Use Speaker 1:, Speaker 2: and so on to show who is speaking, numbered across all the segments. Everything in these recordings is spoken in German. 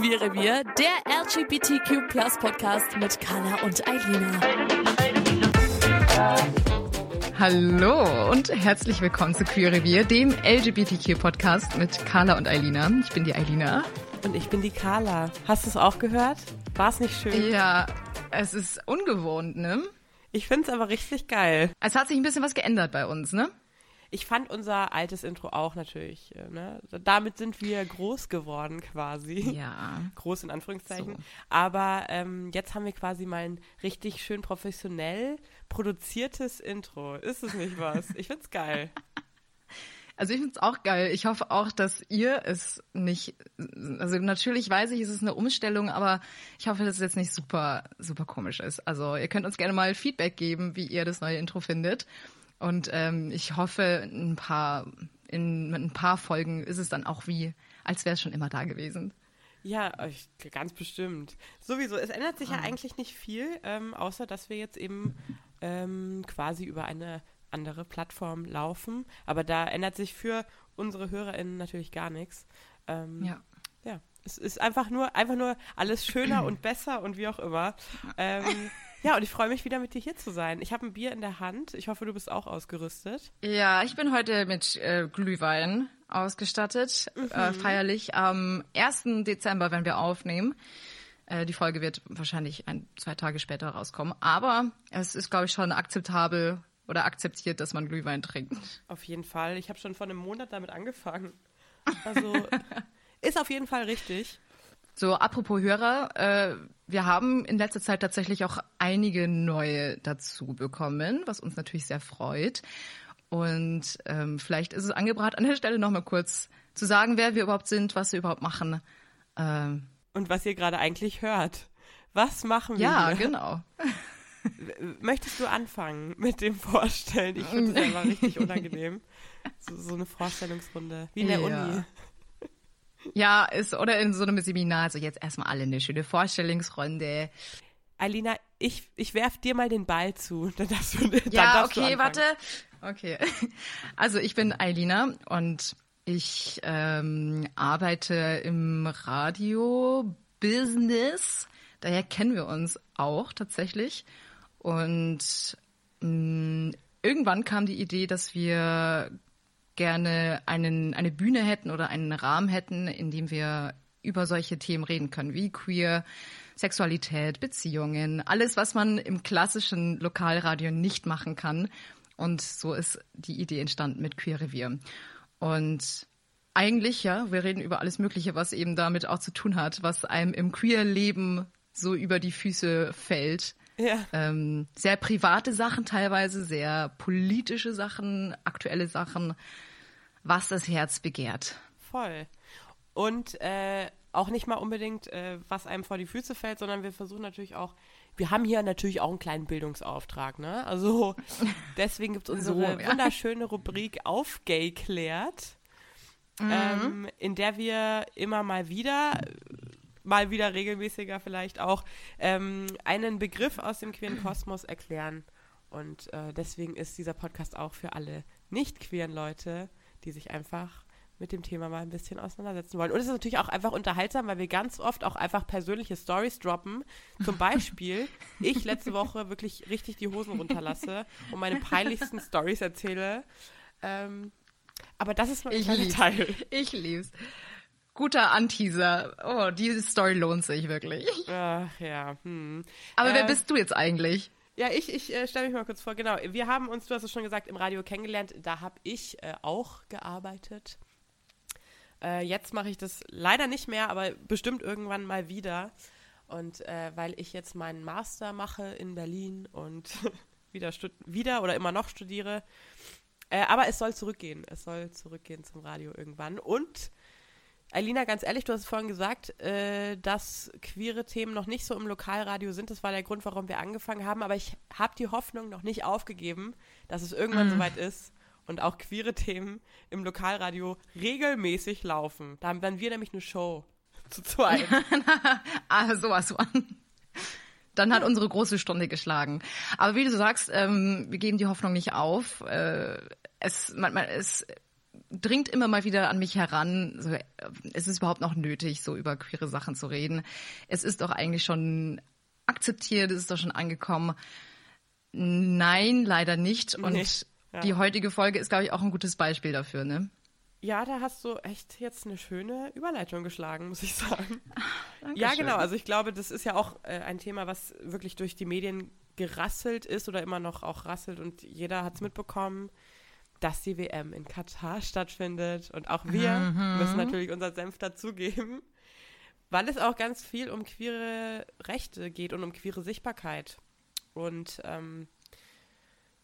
Speaker 1: Queerrevier, der LGBTQ Podcast mit Carla und Eilina.
Speaker 2: Hallo und herzlich willkommen zu Queerrevier, dem LGBTQ-Podcast mit Carla und Eilina. Ich bin die Eilina.
Speaker 3: Und ich bin die Carla. Hast du es auch gehört? War es nicht schön?
Speaker 2: Ja, es ist ungewohnt, ne?
Speaker 3: Ich finde es aber richtig geil.
Speaker 2: Es hat sich ein bisschen was geändert bei uns, ne?
Speaker 3: Ich fand unser altes Intro auch natürlich, äh, ne? Damit sind wir groß geworden quasi.
Speaker 2: Ja.
Speaker 3: Groß in Anführungszeichen.
Speaker 2: So.
Speaker 3: Aber ähm, jetzt haben wir quasi mal ein richtig schön professionell produziertes Intro. Ist es nicht was? Ich find's geil.
Speaker 2: Also ich find's auch geil. Ich hoffe auch, dass ihr es nicht, also natürlich weiß ich, es ist eine Umstellung, aber ich hoffe, dass es jetzt nicht super, super komisch ist. Also ihr könnt uns gerne mal Feedback geben, wie ihr das neue Intro findet. Und ähm, ich hoffe, ein paar, in ein paar Folgen ist es dann auch wie, als wäre es schon immer da gewesen.
Speaker 3: Ja, ganz bestimmt. Sowieso, es ändert sich ja eigentlich nicht viel, ähm, außer dass wir jetzt eben ähm, quasi über eine andere Plattform laufen. Aber da ändert sich für unsere HörerInnen natürlich gar nichts. Ähm,
Speaker 2: Ja.
Speaker 3: Ja, es ist einfach nur, einfach nur alles schöner und besser und wie auch immer. Ja, und ich freue mich wieder mit dir hier zu sein. Ich habe ein Bier in der Hand. Ich hoffe, du bist auch ausgerüstet.
Speaker 2: Ja, ich bin heute mit äh, Glühwein ausgestattet, äh, feierlich. Am 1. Dezember, wenn wir aufnehmen. Äh, die Folge wird wahrscheinlich ein, zwei Tage später rauskommen. Aber es ist, glaube ich, schon akzeptabel oder akzeptiert, dass man Glühwein trinkt.
Speaker 3: Auf jeden Fall. Ich habe schon vor einem Monat damit angefangen. Also ist auf jeden Fall richtig.
Speaker 2: So, apropos Hörer, äh, wir haben in letzter Zeit tatsächlich auch einige neue dazu bekommen, was uns natürlich sehr freut. Und ähm, vielleicht ist es angebracht, an der Stelle nochmal kurz zu sagen, wer wir überhaupt sind, was wir überhaupt machen. Ähm,
Speaker 3: Und was ihr gerade eigentlich hört. Was machen wir
Speaker 2: ja,
Speaker 3: hier?
Speaker 2: genau.
Speaker 3: Möchtest du anfangen mit dem Vorstellen? Ich finde das einfach richtig unangenehm. So, so eine Vorstellungsrunde. Wie in der
Speaker 2: Ja.
Speaker 3: Uni.
Speaker 2: Ja, ist, oder in so einem Seminar, also jetzt erstmal alle eine schöne Vorstellungsrunde.
Speaker 3: Alina, ich, ich werf dir mal den Ball zu. Dann darfst du, dann
Speaker 2: Ja,
Speaker 3: darfst du
Speaker 2: okay,
Speaker 3: anfangen.
Speaker 2: warte. Okay. Also ich bin Eilina und ich ähm, arbeite im Radio-Business. Daher kennen wir uns auch tatsächlich. Und mh, irgendwann kam die Idee, dass wir gerne einen, eine Bühne hätten oder einen Rahmen hätten, in dem wir über solche Themen reden können, wie queer, Sexualität, Beziehungen, alles, was man im klassischen Lokalradio nicht machen kann. Und so ist die Idee entstanden mit Queer Revier. Und eigentlich, ja, wir reden über alles Mögliche, was eben damit auch zu tun hat, was einem im Queer-Leben so über die Füße fällt.
Speaker 3: Ja.
Speaker 2: Ähm, sehr private Sachen teilweise, sehr politische Sachen, aktuelle Sachen, was das Herz begehrt.
Speaker 3: Voll. Und äh, auch nicht mal unbedingt, äh, was einem vor die Füße fällt, sondern wir versuchen natürlich auch, wir haben hier natürlich auch einen kleinen Bildungsauftrag, ne? Also deswegen gibt es unsere
Speaker 2: So, ja.
Speaker 3: wunderschöne Rubrik Auf Gay klärt, ähm, in der wir immer mal wieder, mal wieder regelmäßiger vielleicht auch, ähm, einen Begriff aus dem queeren Kosmos erklären. Und äh, deswegen ist dieser Podcast auch für alle nicht queeren Leute, die sich einfach mit dem Thema mal ein bisschen auseinandersetzen wollen. Und es ist natürlich auch einfach unterhaltsam, weil wir ganz oft auch einfach persönliche Stories droppen. Zum Beispiel, ich letzte Woche wirklich richtig die Hosen runterlasse und meine peinlichsten Stories erzähle. Ähm, aber das ist nur ein
Speaker 2: Ich
Speaker 3: kleiner
Speaker 2: lieb's.
Speaker 3: Teil.
Speaker 2: Ich lieb's. guter Anteaser. Oh, diese Story lohnt sich wirklich.
Speaker 3: Ach ja. Hm.
Speaker 2: Aber wer
Speaker 3: Äh,
Speaker 2: bist du jetzt eigentlich?
Speaker 3: Ja, ich, ich äh, stelle mich mal kurz vor. Genau, wir haben uns, du hast es schon gesagt, im Radio kennengelernt. Da habe ich äh, auch gearbeitet. Äh, jetzt mache ich das leider nicht mehr, aber bestimmt irgendwann mal wieder. Und äh, weil ich jetzt meinen Master mache in Berlin und wieder, wieder oder immer noch studiere. Äh, aber es soll zurückgehen. Es soll zurückgehen zum Radio irgendwann. Und Eilina, ganz ehrlich, du hast es vorhin gesagt, äh, dass queere Themen noch nicht so im Lokalradio sind. Das war der Grund, warum wir angefangen haben. Aber ich habe die Hoffnung noch nicht aufgegeben, dass es irgendwann soweit ist und auch queere Themen im Lokalradio regelmäßig laufen. Da haben dann wir nämlich eine Show zu zweit.
Speaker 2: Ah, sowas von. Dann hat unsere große Stunde geschlagen. Aber wie du sagst, ähm, wir geben die Hoffnung nicht auf. Äh, es, man, man, es dringt immer mal wieder an mich heran, so, äh, es ist überhaupt noch nötig, so über queere Sachen zu reden. Es ist doch eigentlich schon akzeptiert, es ist doch schon angekommen. Nein, leider nicht. Und
Speaker 3: Nicht, ja.
Speaker 2: die heutige Folge ist, glaube ich, auch ein gutes Beispiel dafür, ne?
Speaker 3: Ja, da hast du echt jetzt eine schöne Überleitung geschlagen, muss ich sagen. ja,
Speaker 2: Dankeschön.
Speaker 3: genau. Also ich glaube, das ist ja auch äh, ein Thema, was wirklich durch die Medien gerasselt ist oder immer noch auch rasselt und jeder hat es mitbekommen, dass die WM in Katar stattfindet. Und auch wir müssen natürlich unseren Senf dazugeben, weil es auch ganz viel um queere Rechte geht und um queere Sichtbarkeit. Und ähm,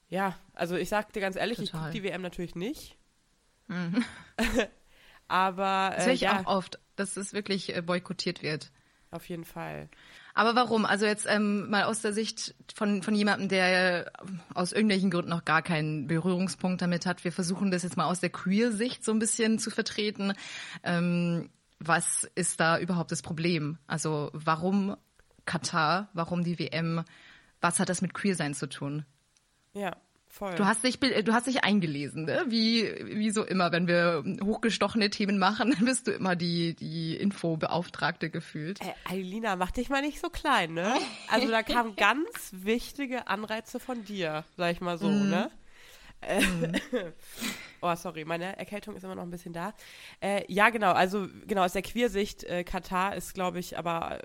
Speaker 3: ja, also ich sag dir ganz ehrlich, ich
Speaker 2: Total.
Speaker 3: gucke die WM natürlich nicht. Aber
Speaker 2: Das
Speaker 3: äh,
Speaker 2: höre ich
Speaker 3: ja,
Speaker 2: auch oft, dass es wirklich äh, boykottiert wird.
Speaker 3: auf jeden Fall.
Speaker 2: Aber warum? Also jetzt ähm, mal aus der Sicht von, von jemandem, der aus irgendwelchen Gründen noch gar keinen Berührungspunkt damit hat. Wir versuchen das jetzt mal aus der Queer-Sicht so ein bisschen zu vertreten. Ähm, was ist da überhaupt das Problem? Also warum Katar? Warum die WM? Was hat das mit Queer-Sein zu tun?
Speaker 3: Ja, voll.
Speaker 2: Du hast dich, du hast dich eingelesen, ne? Wie, wie so immer, wenn wir hochgestochene Themen machen, dann bist du immer die, die Infobeauftragte gefühlt.
Speaker 3: Äh, Eilina, mach dich mal nicht so klein, ne? Also da kamen ganz wichtige Anreize von dir, sag ich mal so, ne? Äh, oh, sorry, meine Erkältung ist immer noch ein bisschen da. Äh, ja, genau, also genau, aus der Queersicht, äh, Katar ist, glaube ich, aber äh,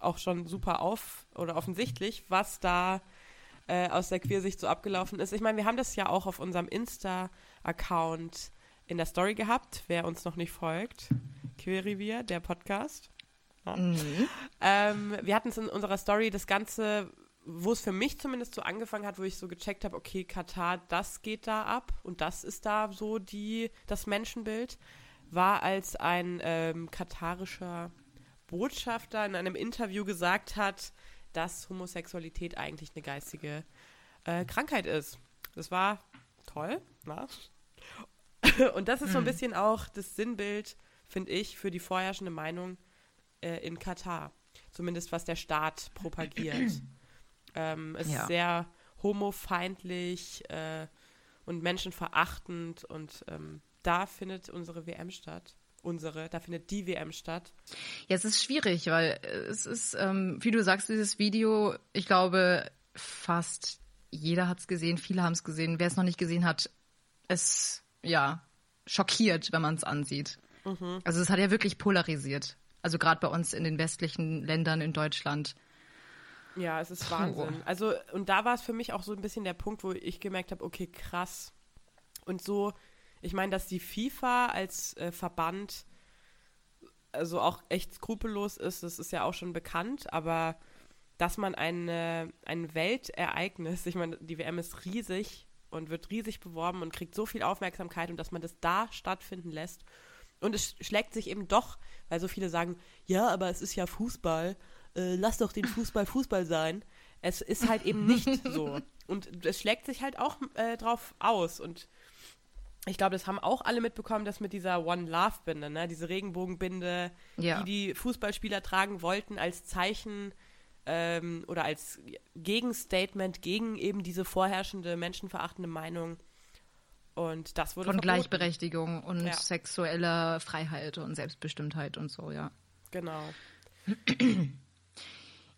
Speaker 3: auch schon super auf oder offensichtlich, was da äh, aus der Queersicht so abgelaufen ist. Ich meine, wir haben das ja auch auf unserem Insta-Account in der Story gehabt, wer uns noch nicht folgt. Queerrevier, der Podcast. Ja. Ähm, wir hatten es in unserer Story das Ganze, wo es für mich zumindest so angefangen hat, wo ich so gecheckt habe, okay, Katar, das geht da ab und das ist da so die, das Menschenbild, war als ein ähm, katarischer Botschafter in einem Interview gesagt hat, dass Homosexualität eigentlich eine geistige äh, Krankheit ist. Das war toll, na? Und das ist so ein bisschen auch das Sinnbild, finde ich, für die vorherrschende Meinung äh, in Katar. Zumindest was der Staat propagiert. ähm, es
Speaker 2: Ja.
Speaker 3: ist sehr homofeindlich äh, und menschenverachtend und ähm, da findet unsere WM statt. Unsere, da findet die WM statt.
Speaker 2: Ja, es ist schwierig, weil es ist, ähm, wie du sagst, dieses Video, ich glaube, fast jeder hat es gesehen, viele haben es gesehen. Wer es noch nicht gesehen hat, es, ja, schockiert, wenn man es ansieht. Also es hat ja wirklich polarisiert. Also gerade bei uns in den westlichen Ländern in Deutschland.
Speaker 3: Ja, es ist Wahnsinn. Also, und da war es für mich auch so ein bisschen der Punkt, wo ich gemerkt habe, okay, krass. Und so, ich meine, dass die FIFA als äh, Verband also auch echt skrupellos ist, das ist ja auch schon bekannt, aber dass man eine, ein Weltereignis, ich meine, die WM ist riesig und wird riesig beworben und kriegt so viel Aufmerksamkeit und dass man das da stattfinden lässt. Und es schlägt sich eben doch, weil so viele sagen, ja, aber es ist ja Fußball, äh, lass doch den Fußball Fußball sein. Es ist halt eben nicht so. Und es schlägt sich halt auch äh, drauf aus. Und ich glaube, das haben auch alle mitbekommen, dass mit dieser One Love Binde, ne, diese Regenbogenbinde,
Speaker 2: Ja.
Speaker 3: die die Fußballspieler tragen wollten als Zeichen ähm, oder als Gegenstatement gegen eben diese vorherrschende menschenverachtende Meinung. Und das wurde
Speaker 2: Von
Speaker 3: verboten.
Speaker 2: Gleichberechtigung und
Speaker 3: Ja.
Speaker 2: sexueller Freiheit und Selbstbestimmtheit und so, ja.
Speaker 3: Genau.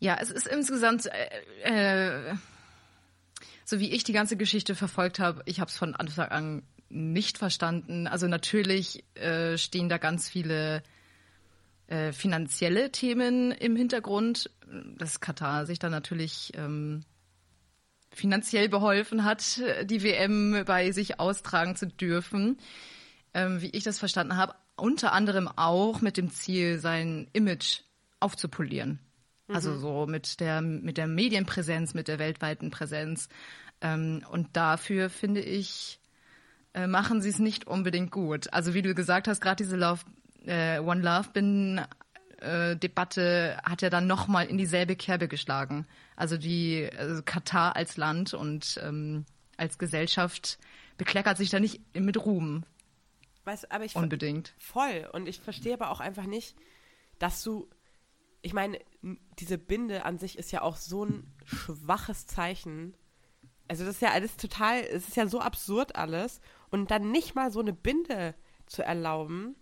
Speaker 2: Ja, es ist insgesamt, äh, äh, so wie ich die ganze Geschichte verfolgt habe, ich habe es von Anfang an nicht verstanden. Also natürlich äh, stehen da ganz viele äh, finanzielle Themen im Hintergrund, dass Katar sich dann natürlich ähm, finanziell beholfen hat, die WM bei sich austragen zu dürfen. Ähm, wie ich das verstanden habe, unter anderem auch mit dem Ziel, sein Image aufzupolieren. Also mhm. so mit der, mit der Medienpräsenz, mit der weltweiten Präsenz. Ähm, und dafür finde ich, äh, machen sie es nicht unbedingt gut. Also wie du gesagt hast, gerade diese Love, äh, One Love Bin äh, Debatte hat ja dann nochmal in dieselbe Kerbe geschlagen. Also die also Katar als Land und ähm, als Gesellschaft bekleckert sich da nicht mit Ruhm.
Speaker 3: Weißt, aber ich
Speaker 2: Unbedingt.
Speaker 3: Voll. Und ich verstehe aber auch einfach nicht, dass du ich meine, diese Binde an sich ist ja auch so ein schwaches Zeichen. Also das ist ja alles total, es ist ja so absurd alles. Und dann nicht mal so eine Binde zu erlauben,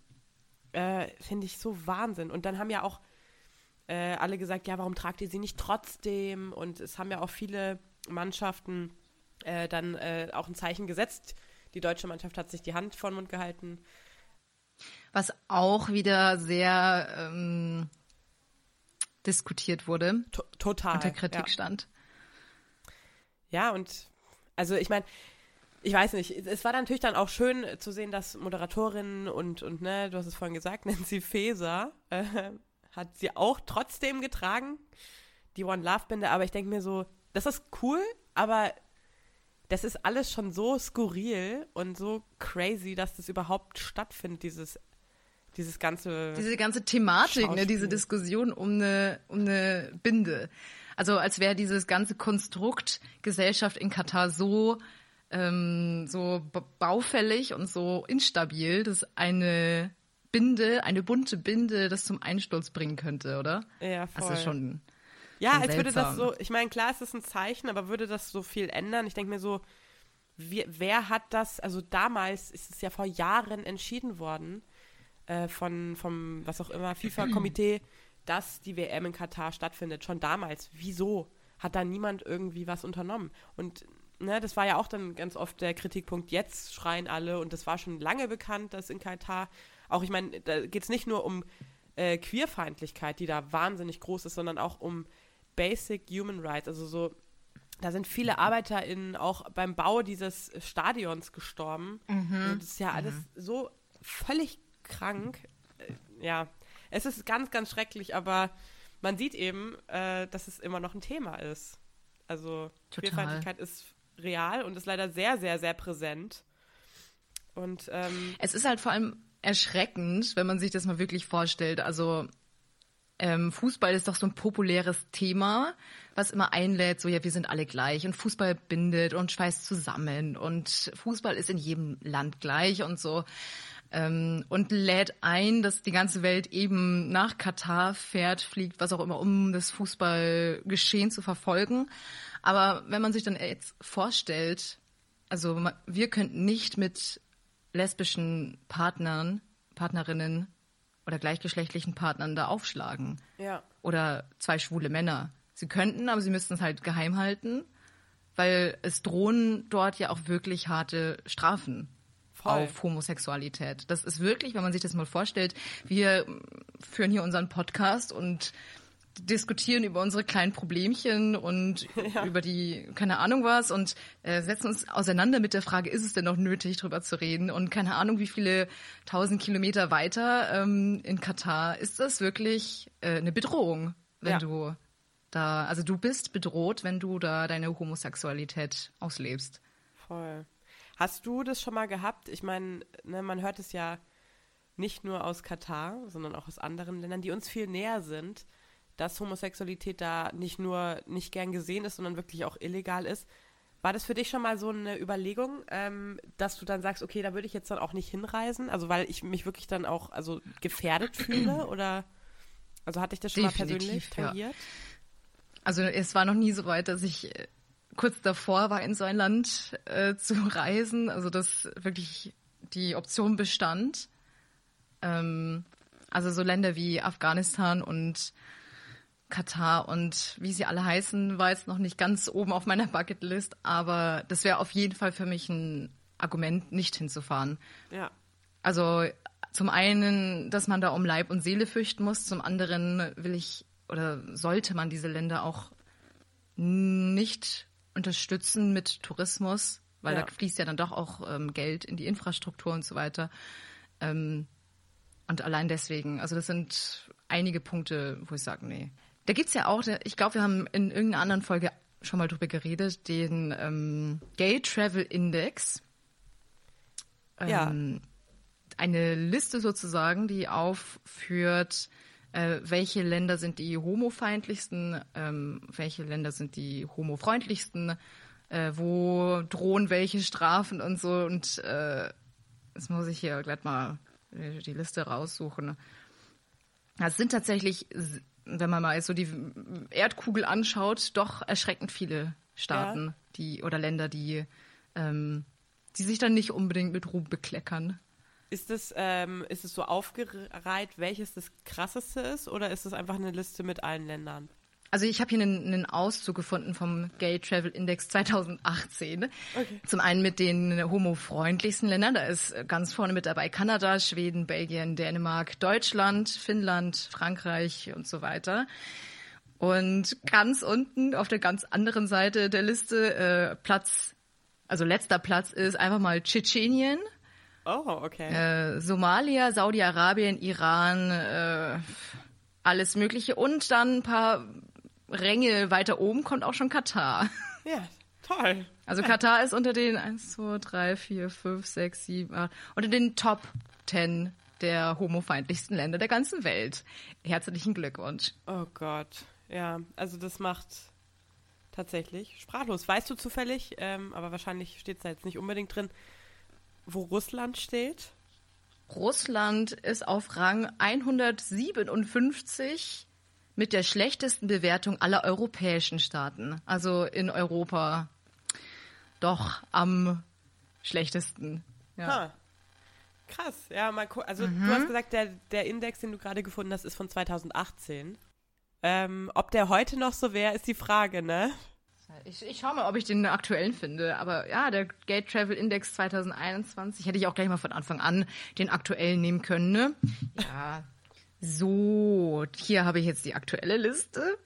Speaker 3: äh, finde ich so Wahnsinn. Und dann haben ja auch äh, alle gesagt, ja, warum tragt ihr sie nicht trotzdem? Und es haben ja auch viele Mannschaften äh, dann äh, auch ein Zeichen gesetzt. Die deutsche Mannschaft hat sich die Hand vor den Mund gehalten.
Speaker 2: Was auch wieder sehr ähm, diskutiert wurde.
Speaker 3: To total.
Speaker 2: Unter Kritik
Speaker 3: ja.
Speaker 2: stand.
Speaker 3: Ja, und also ich meine, ich weiß nicht, es war natürlich dann auch schön zu sehen, dass Moderatorinnen und, und ne, du hast es vorhin gesagt, Nancy Faeser äh, hat sie auch trotzdem getragen, die One Love Binde, aber ich denke mir so, das ist cool, aber das ist alles schon so skurril und so crazy, dass das überhaupt stattfindet, dieses dieses ganze.
Speaker 2: Diese ganze Thematik, ne, diese Diskussion um eine, um eine Binde. Also als wäre dieses ganze Konstrukt Gesellschaft in Katar so, ähm, so baufällig und so instabil, dass eine Binde, eine bunte Binde das zum Einsturz bringen könnte, oder?
Speaker 3: Ja, voll.
Speaker 2: Also schon.
Speaker 3: Ja, als würde das so, ich meine, klar ist es ein Zeichen, aber würde das so viel ändern? Ich denke mir so, wie, wer hat das, also damals ist es ja vor Jahren entschieden worden, äh, von, vom, was auch immer, FIFA-Komitee, dass die WM in Katar stattfindet. Schon damals. Wieso hat da niemand irgendwie was unternommen? Und ne, das war ja auch dann ganz oft der Kritikpunkt. Jetzt schreien alle, und das war schon lange bekannt, dass in Katar, auch ich meine, da geht es nicht nur um äh, Queerfeindlichkeit, die da wahnsinnig groß ist, sondern auch um Basic Human Rights. Also so, da sind viele ArbeiterInnen auch beim Bau dieses Stadions gestorben. Mhm. Also das ist ja alles mhm. so völlig krank. Äh, ja, es ist ganz, ganz schrecklich, aber man sieht eben, äh, dass es immer noch ein Thema ist. Also Queerfeindlichkeit ist real und ist leider sehr, sehr, sehr präsent. Und ähm,
Speaker 2: es ist halt vor allem erschreckend, wenn man sich das mal wirklich vorstellt. Also ähm, Fußball ist doch so ein populäres Thema, was immer einlädt, so ja, wir sind alle gleich und Fußball bindet und schweißt zusammen und Fußball ist in jedem Land gleich und so ähm, und lädt ein, dass die ganze Welt eben nach Katar fährt, fliegt, was auch immer, um das Fußballgeschehen zu verfolgen. Aber wenn man sich dann jetzt vorstellt, also wir könnten nicht mit lesbischen Partnern, Partnerinnen oder gleichgeschlechtlichen Partnern da aufschlagen.
Speaker 3: Ja.
Speaker 2: Oder zwei schwule Männer. Sie könnten, aber sie müssten es halt geheim halten, weil es drohen dort ja auch wirklich harte Strafen. Voll. auf Homosexualität. Das ist wirklich, wenn man sich das mal vorstellt, wir führen hier unseren Podcast und diskutieren über unsere kleinen Problemchen und ja. über die, keine Ahnung was und äh, setzen uns auseinander mit der Frage, ist es denn noch nötig, drüber zu reden? Und keine Ahnung, wie viele tausend Kilometer weiter ähm, in Katar ist das wirklich äh, eine Bedrohung, wenn ja. du da, also du bist bedroht, wenn du da deine Homosexualität auslebst.
Speaker 3: Voll. Hast du das schon mal gehabt? Ich meine, ne, man hört es ja nicht nur aus Katar, sondern auch aus anderen Ländern, die uns viel näher sind, dass Homosexualität da nicht nur nicht gern gesehen ist, sondern wirklich auch illegal ist. War das für dich schon mal so eine Überlegung, ähm, dass du dann sagst, okay, da würde ich jetzt dann auch nicht hinreisen? Also weil ich mich wirklich dann auch also gefährdet fühle? Oder also hatte ich das schon Definitiv, mal persönlich tangiert? Ja.
Speaker 2: Also es war noch nie so weit, dass ich äh, kurz davor war, in so ein Land äh, zu reisen, also dass wirklich die Option bestand. Ähm, also so Länder wie Afghanistan und Katar und wie sie alle heißen, war jetzt noch nicht ganz oben auf meiner Bucketlist, aber das wäre auf jeden Fall für mich ein Argument, nicht hinzufahren.
Speaker 3: Ja.
Speaker 2: Also zum einen, dass man da um Leib und Seele fürchten muss, zum anderen will ich oder sollte man diese Länder auch nicht unterstützen mit Tourismus, weil
Speaker 3: Ja.
Speaker 2: da fließt ja dann doch auch ähm, Geld in die Infrastruktur und so weiter. Ähm, und allein deswegen, also das sind einige Punkte, wo ich sage, nee. Da gibt's ja auch, ich glaube, wir haben in irgendeiner anderen Folge schon mal drüber geredet, den ähm, Gay Travel Index.
Speaker 3: Ja.
Speaker 2: Ähm, eine Liste sozusagen, die aufführt, äh, welche Länder sind die homofeindlichsten, ähm, welche Länder sind die homofreundlichsten, äh, wo drohen welche Strafen und so. Und äh, jetzt muss ich hier gleich mal äh, die Liste raussuchen. Es sind tatsächlich, wenn man mal so die Erdkugel anschaut, doch erschreckend viele Staaten,
Speaker 3: Ja.
Speaker 2: die oder Länder, die, ähm, die sich dann nicht unbedingt mit Ruhm bekleckern.
Speaker 3: Ist es, ähm, ist es so aufgereiht, welches das krasseste ist, oder ist es einfach eine Liste mit allen Ländern?
Speaker 2: Also ich habe hier einen, einen Auszug gefunden vom Gay Travel Index 2018. Zum einen mit den homofreundlichsten Ländern. Da ist ganz vorne mit dabei Kanada, Schweden, Belgien, Dänemark, Deutschland, Finnland, Frankreich und so weiter. Und ganz unten auf der ganz anderen Seite der Liste äh, Platz, also letzter Platz ist einfach mal Tschetschenien.
Speaker 3: Oh, okay.
Speaker 2: äh, Somalia, Saudi-Arabien, Iran, äh, alles Mögliche. Und dann ein paar Ränge weiter oben kommt auch schon Katar.
Speaker 3: Ja, toll.
Speaker 2: Also Katar ist unter den 1, 2, 3, 4, 5, 6, 7, 8, unter den Top 10 der homofeindlichsten Länder der ganzen Welt. Herzlichen Glückwunsch.
Speaker 3: Oh Gott. Ja, also das macht tatsächlich sprachlos. Weißt du zufällig, ähm, aber wahrscheinlich steht es da jetzt nicht unbedingt drin, wo Russland steht?
Speaker 2: Russland ist auf Rang 157 mit der schlechtesten Bewertung aller europäischen Staaten. Also in Europa doch am schlechtesten. Ja.
Speaker 3: Ha. Krass, ja, mal gu- Also
Speaker 2: Mhm.
Speaker 3: du hast gesagt, der, der Index, den du gerade gefunden hast, ist von 2018. Ähm, ob der heute noch so wäre, ist die Frage, ne?
Speaker 2: Ich, ich schaue mal, ob ich den aktuellen finde. Aber ja, der Gate Travel Index 2021 hätte ich auch gleich mal von Anfang an den aktuellen nehmen können. Ne? Ja, so, hier habe ich jetzt die aktuelle Liste.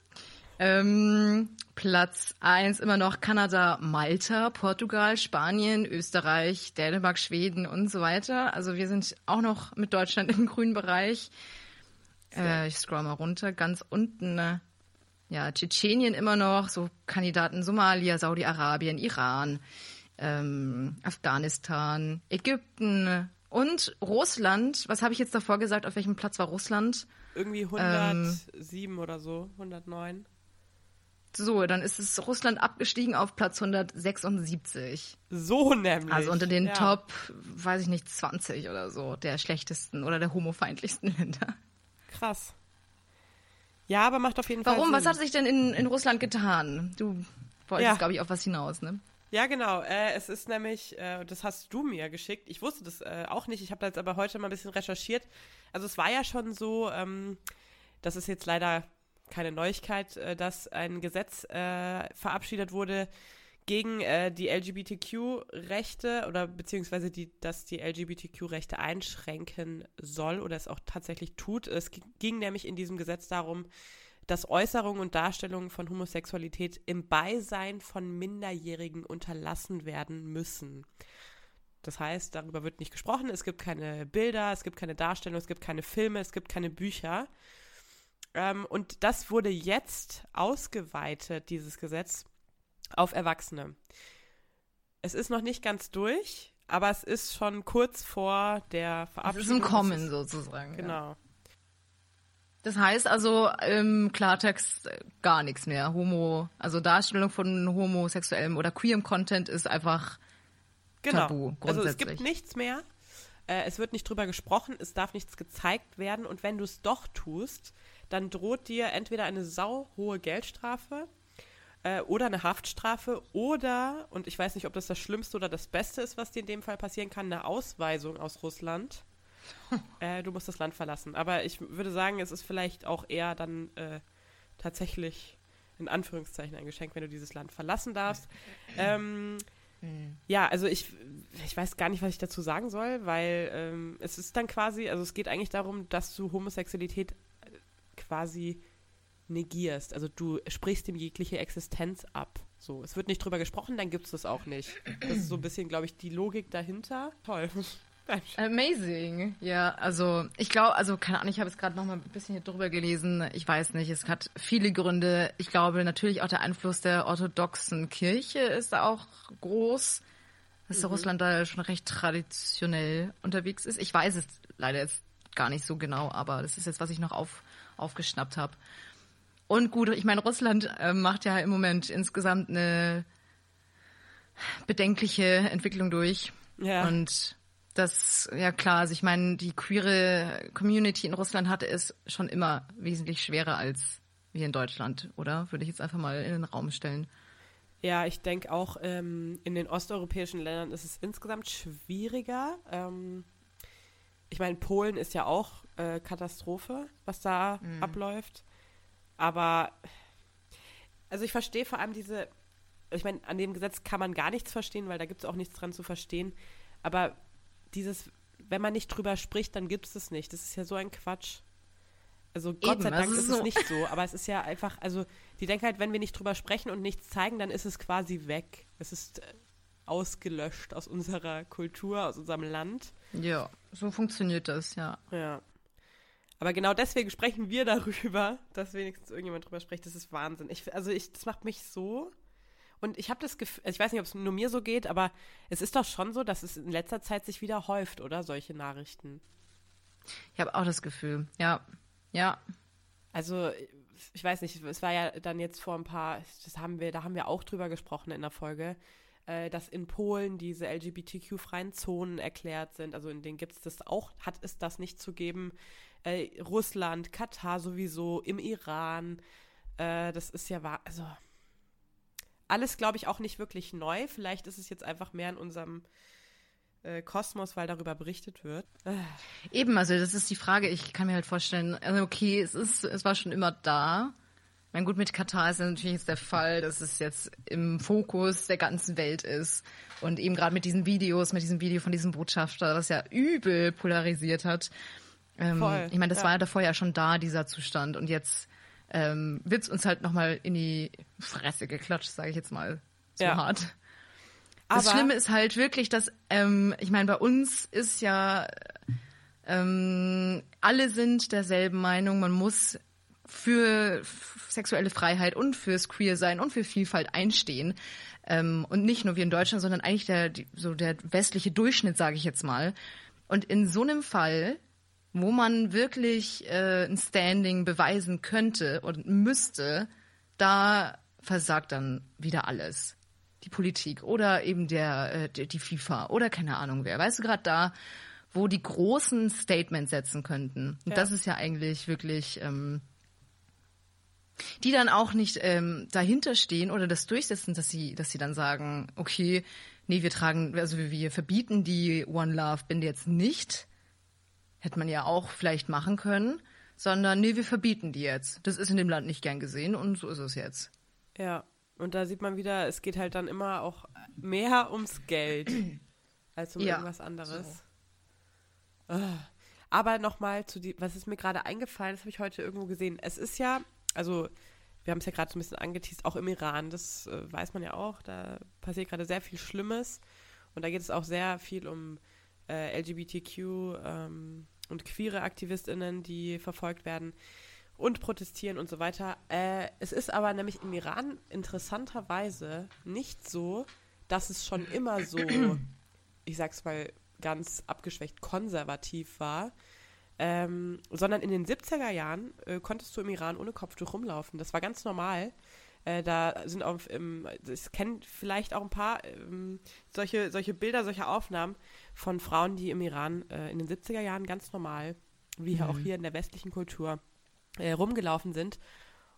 Speaker 2: Ähm, Platz 1 immer noch Kanada, Malta, Portugal, Spanien, Österreich, Dänemark, Schweden und so weiter. Also wir sind auch noch mit Deutschland im grünen Bereich. Äh, ich scroll mal runter. Ganz unten äh, ja, Tschetschenien immer noch, so Kandidaten Somalia, Saudi-Arabien, Iran, ähm, Afghanistan, Ägypten und Russland. Was habe ich jetzt davor gesagt? Auf welchem Platz war Russland?
Speaker 3: Irgendwie
Speaker 2: Ähm.
Speaker 3: 107 oder so, 109.
Speaker 2: So, dann ist es Russland abgestiegen auf Platz 176.
Speaker 3: So nämlich.
Speaker 2: Also unter den
Speaker 3: ja.
Speaker 2: Top, weiß ich nicht, 20 oder so, der schlechtesten oder der homofeindlichsten Länder.
Speaker 3: Krass. Ja, aber macht auf jeden Fall
Speaker 2: Warum? Was hat sich denn in, in Russland getan? Du wolltest,
Speaker 3: Ja.
Speaker 2: glaube ich, auf was hinaus, ne?
Speaker 3: Ja, genau. Äh, es ist nämlich, äh, das hast du mir geschickt. Ich wusste das äh, auch nicht. Ich habe jetzt aber heute mal ein bisschen recherchiert. Also es war ja schon so, ähm, das ist jetzt leider keine Neuigkeit, äh, dass ein Gesetz äh, verabschiedet wurde gegen äh, die LGBTQ-Rechte oder beziehungsweise die, dass die LGBTQ-Rechte einschränken soll oder es auch tatsächlich tut. Es gi- ging nämlich in diesem Gesetz darum, dass Äußerungen und Darstellungen von Homosexualität im Beisein von Minderjährigen unterlassen werden müssen. Das heißt, darüber wird nicht gesprochen, es gibt keine Bilder, es gibt keine Darstellung, es gibt keine Filme, es gibt keine Bücher. Ähm, und das wurde jetzt ausgeweitet, dieses Gesetz, auf Erwachsene. Es ist noch nicht ganz durch, aber es ist schon kurz vor der
Speaker 2: Es
Speaker 3: Verabschiedung.
Speaker 2: ist im Kommen
Speaker 3: Es
Speaker 2: sozusagen. ja.
Speaker 3: Genau.
Speaker 2: Das heißt also im Klartext äh, gar nichts mehr. Homo, also Darstellung von homosexuellem oder queerem Content ist einfach
Speaker 3: Genau.
Speaker 2: Tabu,
Speaker 3: also es
Speaker 2: grundsätzlich.
Speaker 3: gibt nichts mehr. Äh, es wird nicht drüber gesprochen, es darf nichts gezeigt werden und wenn du es doch tust, dann droht dir entweder eine sauhohe Geldstrafe äh, oder eine Haftstrafe oder, und ich weiß nicht, ob das das Schlimmste oder das Beste ist, was dir in dem Fall passieren kann, eine Ausweisung aus Russland. äh, du musst das Land verlassen. Aber ich würde sagen, es ist vielleicht auch eher dann äh, tatsächlich in Anführungszeichen ein Geschenk, wenn du dieses Land verlassen darfst. Ähm, hm. ja, also ich, ich weiß gar nicht, was ich dazu sagen soll, weil ähm, es ist dann quasi, also es geht eigentlich darum, dass du Homosexualität äh, quasi negierst. Also du sprichst ihm jegliche Existenz ab. So, es wird nicht drüber gesprochen, dann gibt es das auch nicht. Das ist so ein bisschen, glaube ich, die Logik dahinter. Toll.
Speaker 2: Amazing. Ja, also ich glaube, also keine Ahnung, ich habe es gerade noch mal ein bisschen hier drüber gelesen. Ich weiß nicht, es hat viele Gründe. Ich glaube natürlich auch der Einfluss der orthodoxen Kirche ist da auch groß, dass mhm. Russland da schon recht traditionell unterwegs ist. Ich weiß es leider jetzt gar nicht so genau, aber das ist jetzt, was ich noch auf, aufgeschnappt habe. Und gut, ich meine, Russland äh, macht ja im Moment insgesamt eine bedenkliche Entwicklung durch. Ja. Und das, ja klar, also ich meine, die queere Community in Russland hatte es schon immer wesentlich schwerer als wir in Deutschland, oder? Würde ich jetzt einfach mal in den Raum stellen.
Speaker 3: Ja, ich denke auch, ähm, in den osteuropäischen Ländern ist es insgesamt schwieriger. Ähm, ich meine, Polen ist ja auch äh, Katastrophe, was da mhm. abläuft. Aber, also ich verstehe vor allem diese, ich meine, an dem Gesetz kann man gar nichts verstehen, weil da gibt es auch nichts dran zu verstehen. Aber dieses, wenn man nicht drüber spricht, dann gibt es es nicht. Das ist ja so ein Quatsch. Also Gott Eben, sei Dank ist, ist so. es nicht so, aber es ist ja einfach, also die denken halt, wenn wir nicht drüber sprechen und nichts zeigen, dann ist es quasi weg. Es ist äh, ausgelöscht aus unserer Kultur, aus unserem Land.
Speaker 2: Ja, so funktioniert das, ja.
Speaker 3: Ja. Aber genau deswegen sprechen wir darüber, dass wenigstens irgendjemand drüber spricht. Das ist Wahnsinn. Ich, also ich, das macht mich so. Und ich habe das Gefühl, also ich weiß nicht, ob es nur mir so geht, aber es ist doch schon so, dass es in letzter Zeit sich wieder häuft, oder? Solche Nachrichten.
Speaker 2: Ich habe auch das Gefühl, ja. Ja.
Speaker 3: Also, ich weiß nicht, es war ja dann jetzt vor ein paar, das haben wir, da haben wir auch drüber gesprochen in der Folge, äh, dass in Polen diese LGBTQ-freien Zonen erklärt sind. Also in denen gibt es das auch, hat es das nicht zu geben äh, Russland, Katar sowieso, im Iran. Äh, das ist ja wahr, also alles, glaube ich, auch nicht wirklich neu. Vielleicht ist es jetzt einfach mehr in unserem äh, Kosmos, weil darüber berichtet wird.
Speaker 2: Eben, also das ist die Frage. Ich kann mir halt vorstellen, also okay, es ist, es war schon immer da. Mein gut, mit Katar ist natürlich jetzt der Fall, dass es jetzt im Fokus der ganzen Welt ist. Und eben gerade mit diesen Videos, mit diesem Video von diesem Botschafter, das ja übel polarisiert hat. Ähm, Voll, ich meine, das ja. war ja davor ja schon da, dieser Zustand. Und jetzt ähm, wird es uns halt nochmal in die Fresse geklatscht, sage ich jetzt mal so ja. hart. Aber das Schlimme ist halt wirklich, dass, ähm, ich meine, bei uns ist ja, ähm, alle sind derselben Meinung, man muss für sexuelle Freiheit und fürs Queer sein und für Vielfalt einstehen. Ähm, und nicht nur wie in Deutschland, sondern eigentlich der, so der westliche Durchschnitt, sage ich jetzt mal. Und in so einem Fall wo man wirklich äh, ein Standing beweisen könnte und müsste, da versagt dann wieder alles. Die Politik oder eben der, äh, die FIFA oder keine Ahnung wer. Weißt du, gerade da, wo die großen Statements setzen könnten. Und ja. das ist ja eigentlich wirklich, ähm, die dann auch nicht ähm, dahinter stehen oder das durchsetzen, dass sie, dass sie dann sagen, okay, nee, wir tragen, also wir verbieten die One Love Binde jetzt nicht Hätte man ja auch vielleicht machen können, sondern nee, wir verbieten die jetzt. Das ist in dem Land nicht gern gesehen und so ist es jetzt.
Speaker 3: Ja, und da sieht man wieder, es geht halt dann immer auch mehr ums Geld als um ja, irgendwas anderes. So. Aber nochmal zu die, was ist mir gerade eingefallen, das habe ich heute irgendwo gesehen. Es ist ja, also wir haben es ja gerade so ein bisschen angeteased, auch im Iran, das äh, weiß man ja auch, da passiert gerade sehr viel Schlimmes und da geht es auch sehr viel um äh, LGBTQ ähm, und queere AktivistInnen, die verfolgt werden und protestieren und so weiter. Äh, es ist aber nämlich im Iran interessanterweise nicht so, dass es schon immer so, ich sag's mal ganz abgeschwächt, konservativ war. Ähm, sondern in den 70er Jahren äh, konntest du im Iran ohne Kopftuch rumlaufen. Das war ganz normal. Äh, da sind auch, ähm, ich kenne vielleicht auch ein paar ähm, solche, solche Bilder, solche Aufnahmen von Frauen, die im Iran äh, in den 70er Jahren ganz normal, wie mhm. auch hier in der westlichen Kultur, äh, rumgelaufen sind.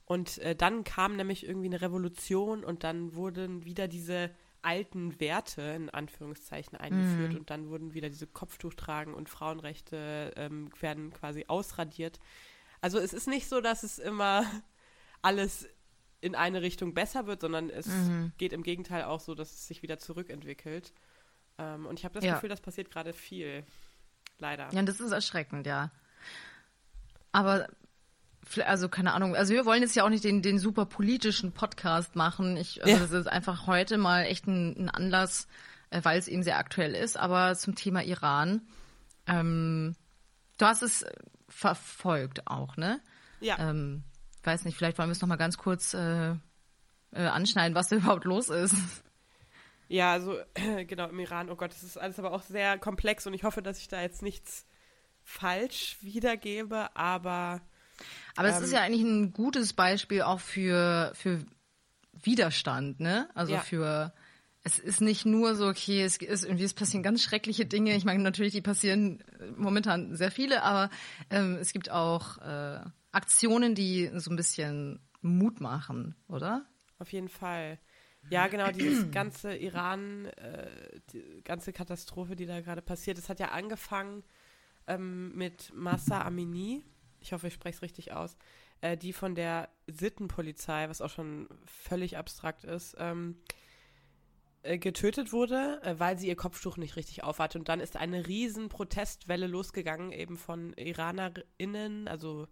Speaker 3: Und äh, dann kam nämlich irgendwie eine Revolution und dann wurden wieder diese alten Werte in Anführungszeichen eingeführt mhm. und dann wurden wieder diese Kopftuch tragen und Frauenrechte ähm, werden quasi ausradiert. Also es ist nicht so, dass es immer alles in eine Richtung besser wird, sondern es mhm. geht im Gegenteil auch so, dass es sich wieder zurückentwickelt. Ähm, und ich habe das ja. Gefühl, das passiert gerade viel. Leider.
Speaker 2: Ja, das ist erschreckend, ja. Aber also keine Ahnung, also wir wollen jetzt ja auch nicht den, den super politischen Podcast machen. Ich, also ja. das ist einfach heute mal echt ein, ein Anlass, äh, weil es eben sehr aktuell ist, aber zum Thema Iran. Ähm, du hast es verfolgt auch, ne?
Speaker 3: Ja.
Speaker 2: Ähm, weiß nicht, vielleicht wollen wir es nochmal ganz kurz äh, äh, anschneiden, was da überhaupt los ist.
Speaker 3: Ja, also genau, im Iran, oh Gott, das ist alles aber auch sehr komplex und ich hoffe, dass ich da jetzt nichts falsch wiedergebe, aber.
Speaker 2: Aber ähm, es ist ja eigentlich ein gutes Beispiel auch für, für Widerstand, ne? Also ja. für es ist nicht nur so, okay, es ist irgendwie, es passieren ganz schreckliche Dinge. Ich meine, natürlich, die passieren momentan sehr viele, aber ähm, es gibt auch äh, Aktionen, die so ein bisschen Mut machen, oder?
Speaker 3: Auf jeden Fall. Ja, genau, dieses ganze Iran, äh, die ganze Katastrophe, die da gerade passiert, das hat ja angefangen ähm, mit Massa Amini, ich hoffe, ich spreche es richtig aus, äh, die von der Sittenpolizei, was auch schon völlig abstrakt ist, ähm, äh, getötet wurde, äh, weil sie ihr Kopftuch nicht richtig aufhatte. Und dann ist eine riesen Protestwelle losgegangen, eben von IranerInnen, also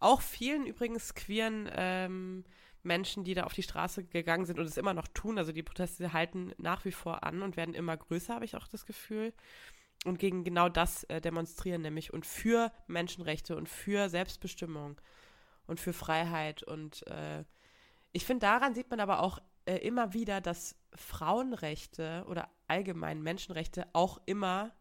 Speaker 3: auch vielen übrigens queeren ähm, Menschen, die da auf die Straße gegangen sind und es immer noch tun. Also die Proteste halten nach wie vor an und werden immer größer, habe ich auch das Gefühl. Und gegen genau das äh, demonstrieren nämlich und für Menschenrechte und für Selbstbestimmung und für Freiheit. Und äh, ich finde, daran sieht man aber auch äh, immer wieder, dass Frauenrechte oder allgemein Menschenrechte auch immer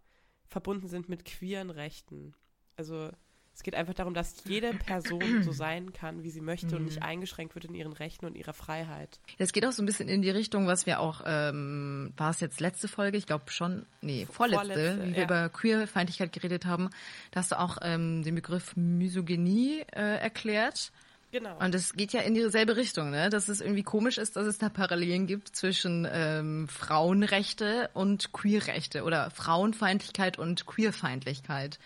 Speaker 3: verbunden sind mit queeren Rechten. Also es geht einfach darum, dass jede Person so sein kann, wie sie möchte und nicht mhm. eingeschränkt wird in ihren Rechten und ihrer Freiheit.
Speaker 2: Es geht auch so ein bisschen in die Richtung, was wir auch, ähm, war es jetzt letzte Folge, ich glaube schon, nee, vorletzte, vorletzte wie wir über Queerfeindlichkeit geredet haben, da hast du auch ähm, den Begriff Misogynie äh, erklärt.
Speaker 3: Genau.
Speaker 2: Und es geht ja in dieselbe Richtung, ne? Dass es irgendwie komisch ist, dass es da Parallelen gibt zwischen ähm, Frauenrechte und Queerrechte oder Frauenfeindlichkeit und Queerfeindlichkeit.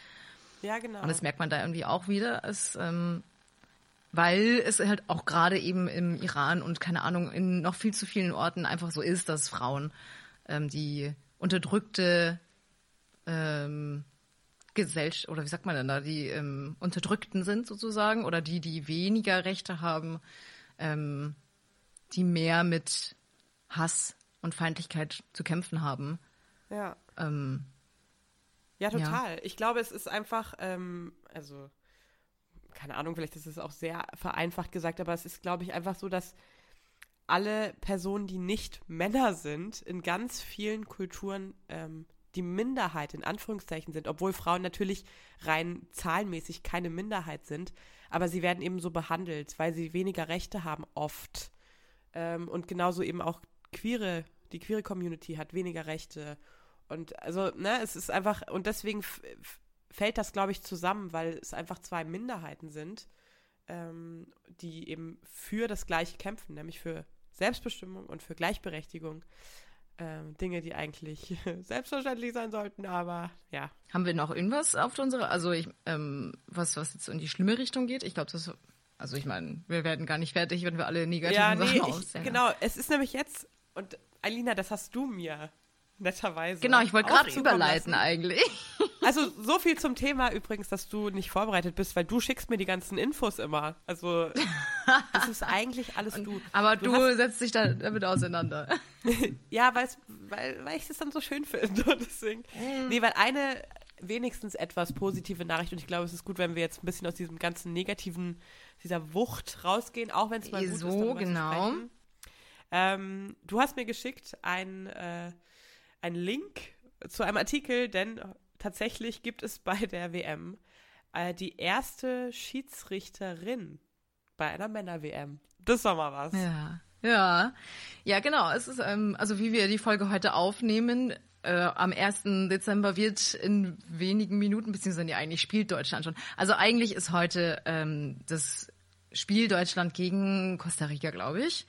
Speaker 3: Ja, genau.
Speaker 2: Und das merkt man da irgendwie auch wieder. Es, ähm, weil es halt auch gerade eben im Iran und keine Ahnung, in noch viel zu vielen Orten einfach so ist, dass Frauen ähm, die unterdrückte ähm, Gesellschaft, oder wie sagt man denn da, die ähm, Unterdrückten sind sozusagen, oder die, die weniger Rechte haben, ähm, die mehr mit Hass und Feindlichkeit zu kämpfen haben.
Speaker 3: Ja.
Speaker 2: Ähm,
Speaker 3: ja, total. Ja. Ich glaube, es ist einfach, ähm, also, keine Ahnung, vielleicht ist es auch sehr vereinfacht gesagt, aber es ist, glaube ich, einfach so, dass alle Personen, die nicht Männer sind, in ganz vielen Kulturen ähm, die Minderheit in Anführungszeichen sind, obwohl Frauen natürlich rein zahlenmäßig keine Minderheit sind, aber sie werden eben so behandelt, weil sie weniger Rechte haben oft. Ähm, und genauso eben auch queere, die queere Community hat weniger Rechte und also, ne, es ist einfach, und deswegen fällt das, glaube ich, zusammen, weil es einfach zwei Minderheiten sind, ähm, die eben für das Gleiche kämpfen, nämlich für Selbstbestimmung und für Gleichberechtigung. Ähm, Dinge, die eigentlich selbstverständlich sein sollten, aber ja.
Speaker 2: Haben wir noch irgendwas auf unserer, also ich, ähm, was, was jetzt in die schlimme Richtung geht? Ich glaube, das, also ich meine, wir werden gar nicht fertig, wenn wir alle negativen ja, nee, Sachen
Speaker 3: aussehen. Genau, es ist nämlich jetzt, und Alina, das hast du mir netterweise.
Speaker 2: Genau, ich wollte gerade überleiten lassen. eigentlich.
Speaker 3: Also so viel zum Thema übrigens, dass du nicht vorbereitet bist, weil du schickst mir die ganzen Infos immer. Also das ist eigentlich alles du.
Speaker 2: Aber du, du setzt dich da damit auseinander.
Speaker 3: ja, weil, weil ich das dann so schön finde. Und deswegen. Mm. Nee, weil eine wenigstens etwas positive Nachricht und ich glaube, es ist gut, wenn wir jetzt ein bisschen aus diesem ganzen negativen, dieser Wucht rausgehen, auch wenn es mal gut
Speaker 2: so, ist. genau.
Speaker 3: Ähm, du hast mir geschickt ein äh, einen Link zu einem Artikel, denn tatsächlich gibt es bei der WM äh, die erste Schiedsrichterin bei einer Männer-WM. Das war mal was.
Speaker 2: Ja. Ja, ja, genau. Es ist, ähm, also wie wir die Folge heute aufnehmen, äh, am 1. Dezember wird in wenigen Minuten, beziehungsweise nee, eigentlich spielt Deutschland schon. Also eigentlich ist heute ähm, das Spiel Deutschland gegen Costa Rica, glaube ich.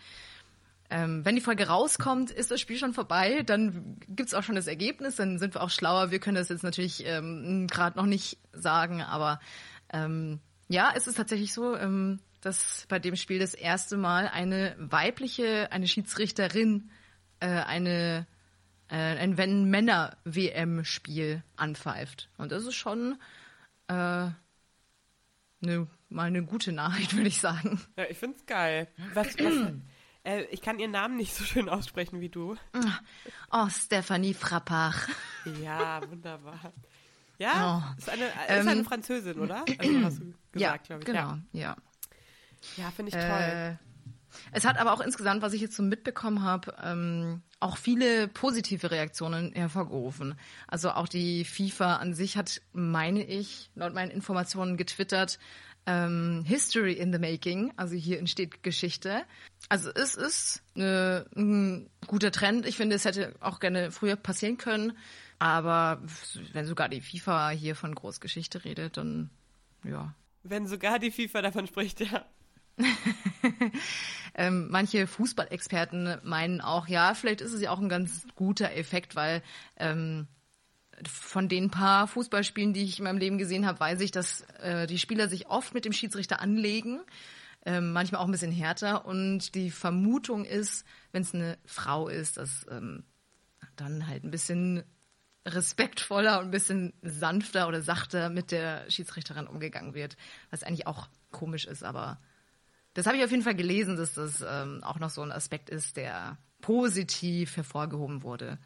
Speaker 2: Ähm, wenn die Folge rauskommt, ist das Spiel schon vorbei, dann gibt's auch schon das Ergebnis, dann sind wir auch schlauer. Wir können das jetzt natürlich ähm, gerade noch nicht sagen, aber ähm, ja, es ist tatsächlich so, ähm, dass bei dem Spiel das erste Mal eine weibliche, eine Schiedsrichterin, äh, eine äh, ein wenn Männer WM-Spiel anpfeift. Und das ist schon äh, eine, mal eine gute Nachricht, würde ich sagen.
Speaker 3: Ja, ich find's geil. Was, was, äh, ich kann ihren Namen nicht so schön aussprechen wie du.
Speaker 2: Oh, Stephanie Frappach.
Speaker 3: Ja, wunderbar. Ja,
Speaker 2: Oh.
Speaker 3: ist, eine, ist
Speaker 2: Ähm,
Speaker 3: eine Französin, oder? Also hast du
Speaker 2: Ja,
Speaker 3: gesagt, glaube ich.
Speaker 2: genau,
Speaker 3: Ja,
Speaker 2: ja.
Speaker 3: ja finde ich toll.
Speaker 2: Äh, es hat aber auch insgesamt, was ich jetzt so mitbekommen habe, ähm, auch viele positive Reaktionen hervorgerufen. Also auch die FIFA an sich hat, meine ich, laut meinen Informationen getwittert, ähm, History in the Making, also hier entsteht Geschichte. Also es ist eine, ein guter Trend. Ich finde, es hätte auch gerne früher passieren können. Aber wenn sogar die FIFA hier von Großgeschichte redet, dann ja,
Speaker 3: Wenn sogar die FIFA davon spricht, ja.
Speaker 2: Ähm, manche Fußballexperten meinen auch, ja, vielleicht ist es ja auch ein ganz guter Effekt, weil ähm, von den paar Fußballspielen, die ich in meinem Leben gesehen habe, weiß ich, dass äh, die Spieler sich oft mit dem Schiedsrichter anlegen, ähm, manchmal auch ein bisschen härter. Und die Vermutung ist, wenn es eine Frau ist, dass ähm, dann halt ein bisschen respektvoller und ein bisschen sanfter oder sachter mit der Schiedsrichterin umgegangen wird, was eigentlich auch komisch ist, aber das habe ich auf jeden Fall gelesen, dass das ähm, auch noch so ein Aspekt ist, der positiv hervorgehoben wurde.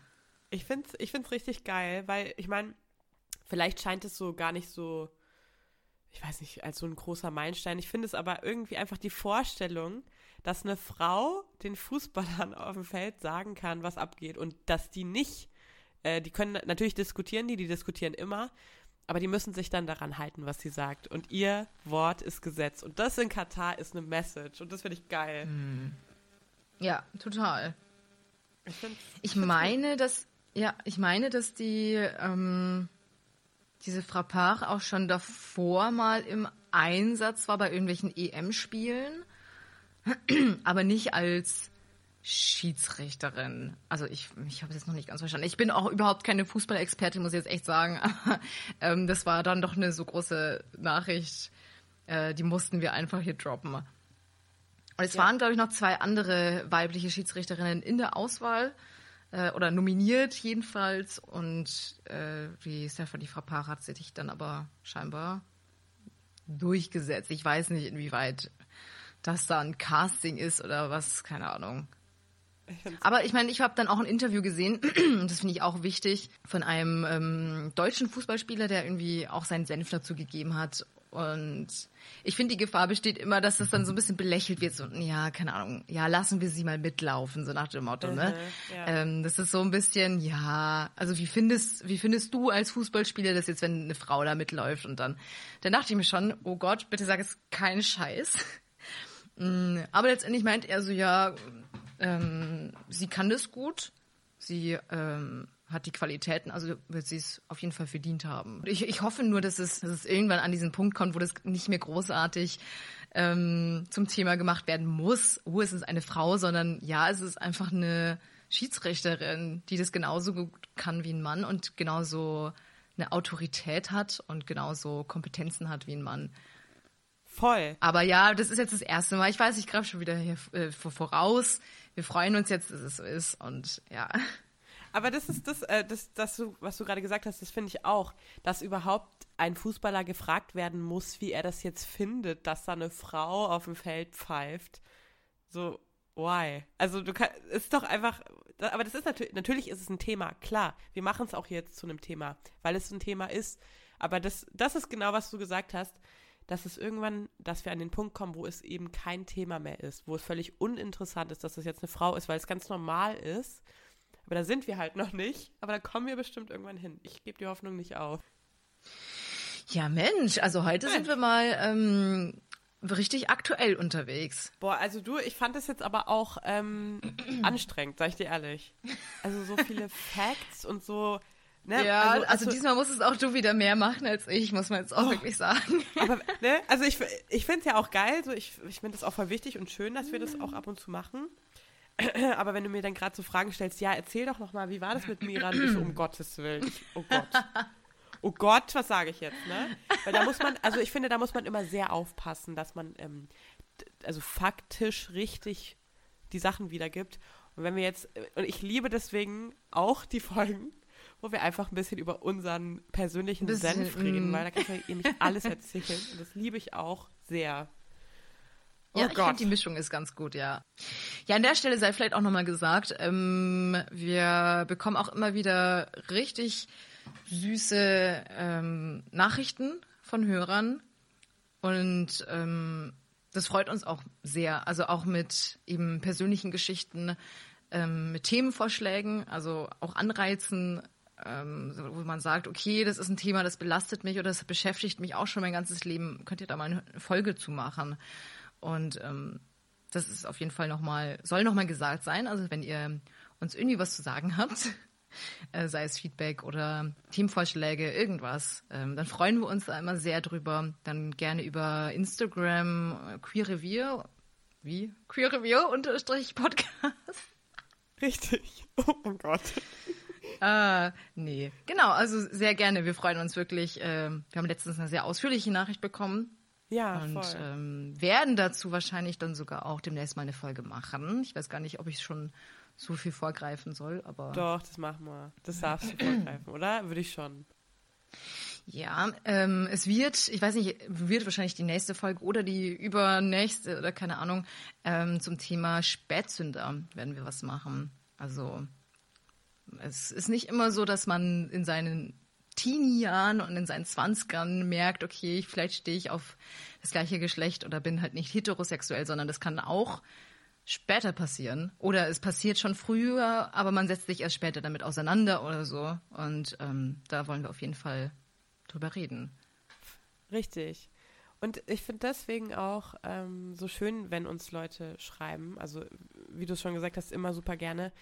Speaker 3: Ich finde es ich find's richtig geil, weil ich meine, vielleicht scheint es so gar nicht so, ich weiß nicht, als so ein großer Meilenstein. Ich finde es aber irgendwie einfach die Vorstellung, dass eine Frau den Fußballern auf dem Feld sagen kann, was abgeht und dass die nicht, äh, die können natürlich diskutieren, die, die diskutieren immer, aber die müssen sich dann daran halten, was sie sagt. Und ihr Wort ist Gesetz. Und das in Katar ist eine Message. Und das finde ich geil.
Speaker 2: Ja, total.
Speaker 3: Ich find,
Speaker 2: Ich meine, dass ja, ich meine, dass die ähm, diese Frappard auch schon davor mal im Einsatz war bei irgendwelchen EM-Spielen, aber nicht als Schiedsrichterin. Also ich, ich habe es jetzt noch nicht ganz verstanden. Ich bin auch überhaupt keine Fußballexpertin, muss ich jetzt echt sagen. Aber ähm, das war dann doch eine so große Nachricht, äh, die mussten wir einfach hier droppen. Und es
Speaker 3: Ja.
Speaker 2: waren, glaube ich, noch zwei andere weibliche Schiedsrichterinnen in der Auswahl äh, oder nominiert jedenfalls. Und äh, die Stephanie Frappard hat sich dann aber scheinbar durchgesetzt. Ich weiß nicht, inwieweit das da ein Casting ist oder was, keine Ahnung. Aber ich meine, ich habe dann auch ein Interview gesehen, das finde ich auch wichtig, von einem ähm, deutschen Fußballspieler, der irgendwie auch seinen Senf dazu gegeben hat. Und ich finde, die Gefahr besteht immer, dass das dann so ein bisschen belächelt wird. So, ja, keine Ahnung, ja, lassen wir sie mal mitlaufen, so nach dem Motto, ne?
Speaker 3: Mhm, ja.
Speaker 2: Ähm, das ist so ein bisschen, ja, also wie findest, wie findest du als Fußballspieler das jetzt, wenn eine Frau da mitläuft und dann, dann dachte ich mir schon, oh Gott, bitte sag es keinen Scheiß. Mm, Aber letztendlich meint er so, ja, ähm, sie kann das gut, sie ähm, hat die Qualitäten, also wird sie es auf jeden Fall verdient haben. Ich, ich hoffe nur, dass es, dass es irgendwann an diesen Punkt kommt, wo das nicht mehr großartig ähm, zum Thema gemacht werden muss. Oh, es ist eine Frau, sondern ja, es ist einfach eine Schiedsrichterin, die das genauso gut kann wie ein Mann und genauso eine Autorität hat und genauso Kompetenzen hat wie ein Mann.
Speaker 3: voll.
Speaker 2: Aber ja, das ist jetzt das erste Mal. Ich weiß, ich greife schon wieder hier äh, vor- voraus. Wir freuen uns jetzt, dass es so ist. Und ja.
Speaker 3: Aber das ist das, äh, das, das was du gerade gesagt hast, das finde ich auch, dass überhaupt ein Fußballer gefragt werden muss, wie er das jetzt findet, dass da eine Frau auf dem Feld pfeift. So, why? Also du kannst, ist doch einfach, aber das ist natürlich, natürlich ist es ein Thema, klar. Wir machen es auch jetzt zu einem Thema, weil es ein Thema ist. Aber das, das ist genau, was du gesagt hast, dass es irgendwann, dass wir an den Punkt kommen, wo es eben kein Thema mehr ist, wo es völlig uninteressant ist, dass das jetzt eine Frau ist, weil es ganz normal ist. Aber da sind wir halt noch nicht. Aber da kommen wir bestimmt irgendwann hin. Ich gebe die Hoffnung nicht auf.
Speaker 2: Ja, Mensch, also heute sind wir mal ähm, richtig aktuell unterwegs.
Speaker 3: Boah, also du, ich fand das jetzt aber auch ähm, anstrengend, sag ich dir ehrlich. Also so viele Facts und so. Ne?
Speaker 2: Ja, also, diesmal muss es auch du wieder mehr machen als ich, muss man jetzt auch wirklich sagen.
Speaker 3: Aber, ne, also ich, ich finde es ja auch geil, so ich, ich finde es auch voll wichtig und schön, dass wir das auch ab und zu machen. Aber wenn du mir dann gerade so Fragen stellst, ja, erzähl doch noch mal, wie war das mit Miran? Ich um Gottes Willen. Oh Gott. Oh Gott, was sage ich jetzt, ne? Weil da muss man, also ich finde, da muss man immer sehr aufpassen, dass man ähm, also faktisch richtig die Sachen wiedergibt. Und wenn wir jetzt, und ich liebe deswegen auch die Folgen, wo wir einfach ein bisschen über unseren persönlichen bisschen, Senf reden, mm. weil da kannst du ihr nicht alles erzählen. Und das liebe ich auch sehr.
Speaker 2: Oh ja, Gott. ich finde, die Mischung ist ganz gut, ja. Ja, an der Stelle sei vielleicht auch nochmal gesagt, ähm, wir bekommen auch immer wieder richtig süße ähm, Nachrichten von Hörern. Und ähm, das freut uns auch sehr. Also auch mit eben persönlichen Geschichten, ähm, mit Themenvorschlägen, also auch Anreizen, ähm, wo man sagt, okay, das ist ein Thema, das belastet mich oder das beschäftigt mich auch schon mein ganzes Leben. Könnt ihr da mal eine Folge zu machen? Und ähm, das ist auf jeden Fall nochmal, soll nochmal gesagt sein. Also wenn ihr uns irgendwie was zu sagen habt, äh, sei es Feedback oder Teamvorschläge, irgendwas, ähm, dann freuen wir uns da immer sehr drüber. Dann gerne über Instagram, äh, Queer Review, wie? Queer Review unterstrich Podcast.
Speaker 3: Richtig. Oh mein Gott.
Speaker 2: Äh, nee. Genau, also sehr gerne. Wir freuen uns wirklich. Äh, wir haben letztens eine sehr ausführliche Nachricht bekommen.
Speaker 3: Ja,
Speaker 2: und
Speaker 3: voll.
Speaker 2: Ähm, werden dazu wahrscheinlich dann sogar auch demnächst mal eine Folge machen. Ich weiß gar nicht, ob ich schon so viel vorgreifen soll, aber.
Speaker 3: Doch, das machen wir. Das darfst du vorgreifen, oder? Würde ich schon.
Speaker 2: Ja, ähm, es wird, ich weiß nicht, wird wahrscheinlich die nächste Folge oder die übernächste oder keine Ahnung, ähm, zum Thema Spätzünder werden wir was machen. Also es ist nicht immer so, dass man in seinen Teenie-Jahren und in seinen Zwanzigern merkt, okay, vielleicht stehe ich auf das gleiche Geschlecht oder bin halt nicht heterosexuell, sondern das kann auch später passieren. Oder es passiert schon früher, aber man setzt sich erst später damit auseinander oder so. Und ähm, da wollen wir auf jeden Fall drüber reden.
Speaker 3: Richtig. Und ich finde deswegen auch ähm, so schön, wenn uns Leute schreiben. Also, wie du es schon gesagt hast, immer super gerne,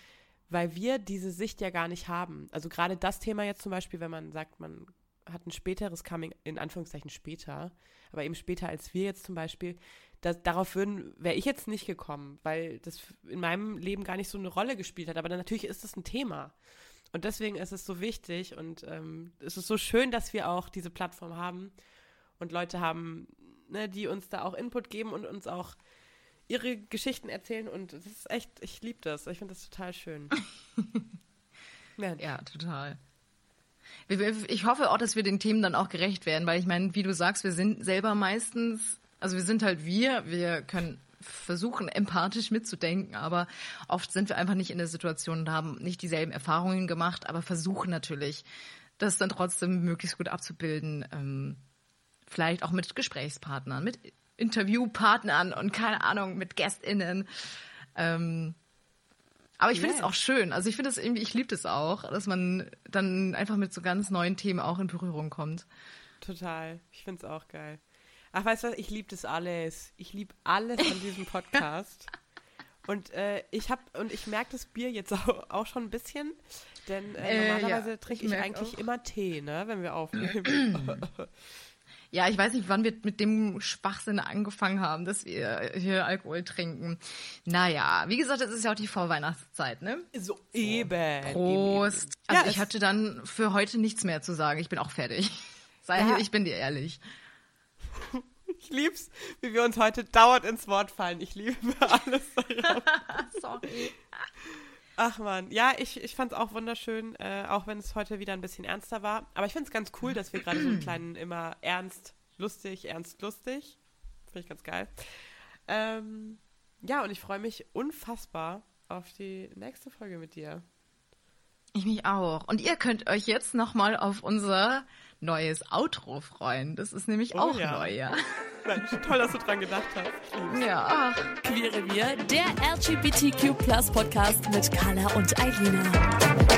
Speaker 3: weil wir diese Sicht ja gar nicht haben. Also gerade das Thema jetzt zum Beispiel, wenn man sagt, man hat ein späteres Coming, in Anführungszeichen später, aber eben später als wir jetzt zum Beispiel, das, darauf wäre ich jetzt nicht gekommen, weil das in meinem Leben gar nicht so eine Rolle gespielt hat. Aber dann, natürlich ist das ein Thema. Und deswegen ist es so wichtig und ähm, es ist so schön, dass wir auch diese Plattform haben und Leute haben, ne, die uns da auch Input geben und uns auch ihre Geschichten erzählen. Und das ist echt, ich liebe das. Ich finde das total schön.
Speaker 2: ja. ja, total. Ich hoffe auch, dass wir den Themen dann auch gerecht werden, weil ich meine, wie du sagst, wir sind selber meistens also wir sind halt wir, wir können versuchen, empathisch mitzudenken, aber oft sind wir einfach nicht in der Situation und haben nicht dieselben Erfahrungen gemacht, aber versuchen natürlich, das dann trotzdem möglichst gut abzubilden. Ähm, vielleicht auch mit Gesprächspartnern, mit Interviewpartnern und keine Ahnung, mit GästInnen. Ähm, aber ich finde es auch schön. Also ich finde es irgendwie, ich liebe es auch, dass man dann einfach mit so ganz neuen Themen auch in Berührung kommt.
Speaker 3: Total. Ich finde es auch geil. Ach, weißt du was? Ich liebe das alles. Ich liebe alles an diesem Podcast. und äh, ich habe und ich merke das Bier jetzt auch, auch, schon ein bisschen, denn äh, normalerweise äh, ja, trinke ich, ich eigentlich auch. immer Tee, ne, wenn wir aufnehmen.
Speaker 2: Ja, ich weiß nicht, wann wir mit dem Schwachsinn angefangen haben, dass wir hier Alkohol trinken. Naja, wie gesagt, es ist ja auch die Vorweihnachtszeit, ne?
Speaker 3: So, eben.
Speaker 2: Prost. Eben, eben. Also ja, ich hatte dann für heute nichts mehr zu sagen. Ich bin auch fertig. Sei ja. ich bin dir ehrlich.
Speaker 3: Ich lieb's, wie wir uns heute dauernd ins Wort fallen. Ich liebe alles.
Speaker 2: Sorry.
Speaker 3: Ach man, ja, ich, ich fand's auch wunderschön, äh, auch wenn es heute wieder ein bisschen ernster war. Aber ich find's ganz cool, dass wir gerade so einen kleinen immer ernst, lustig, ernst, lustig. Finde ich ganz geil. Ähm, ja, und ich freue mich unfassbar auf die nächste Folge mit dir.
Speaker 2: Ich mich auch. Und ihr könnt euch jetzt nochmal auf unser neues Outro freuen. Das ist nämlich oh, auch ja. neu, ja.
Speaker 3: Mensch, toll, dass du dran gedacht hast.
Speaker 2: Ja.
Speaker 1: Queere wir, der LGBTQ Plus Podcast mit Carla und Eilina.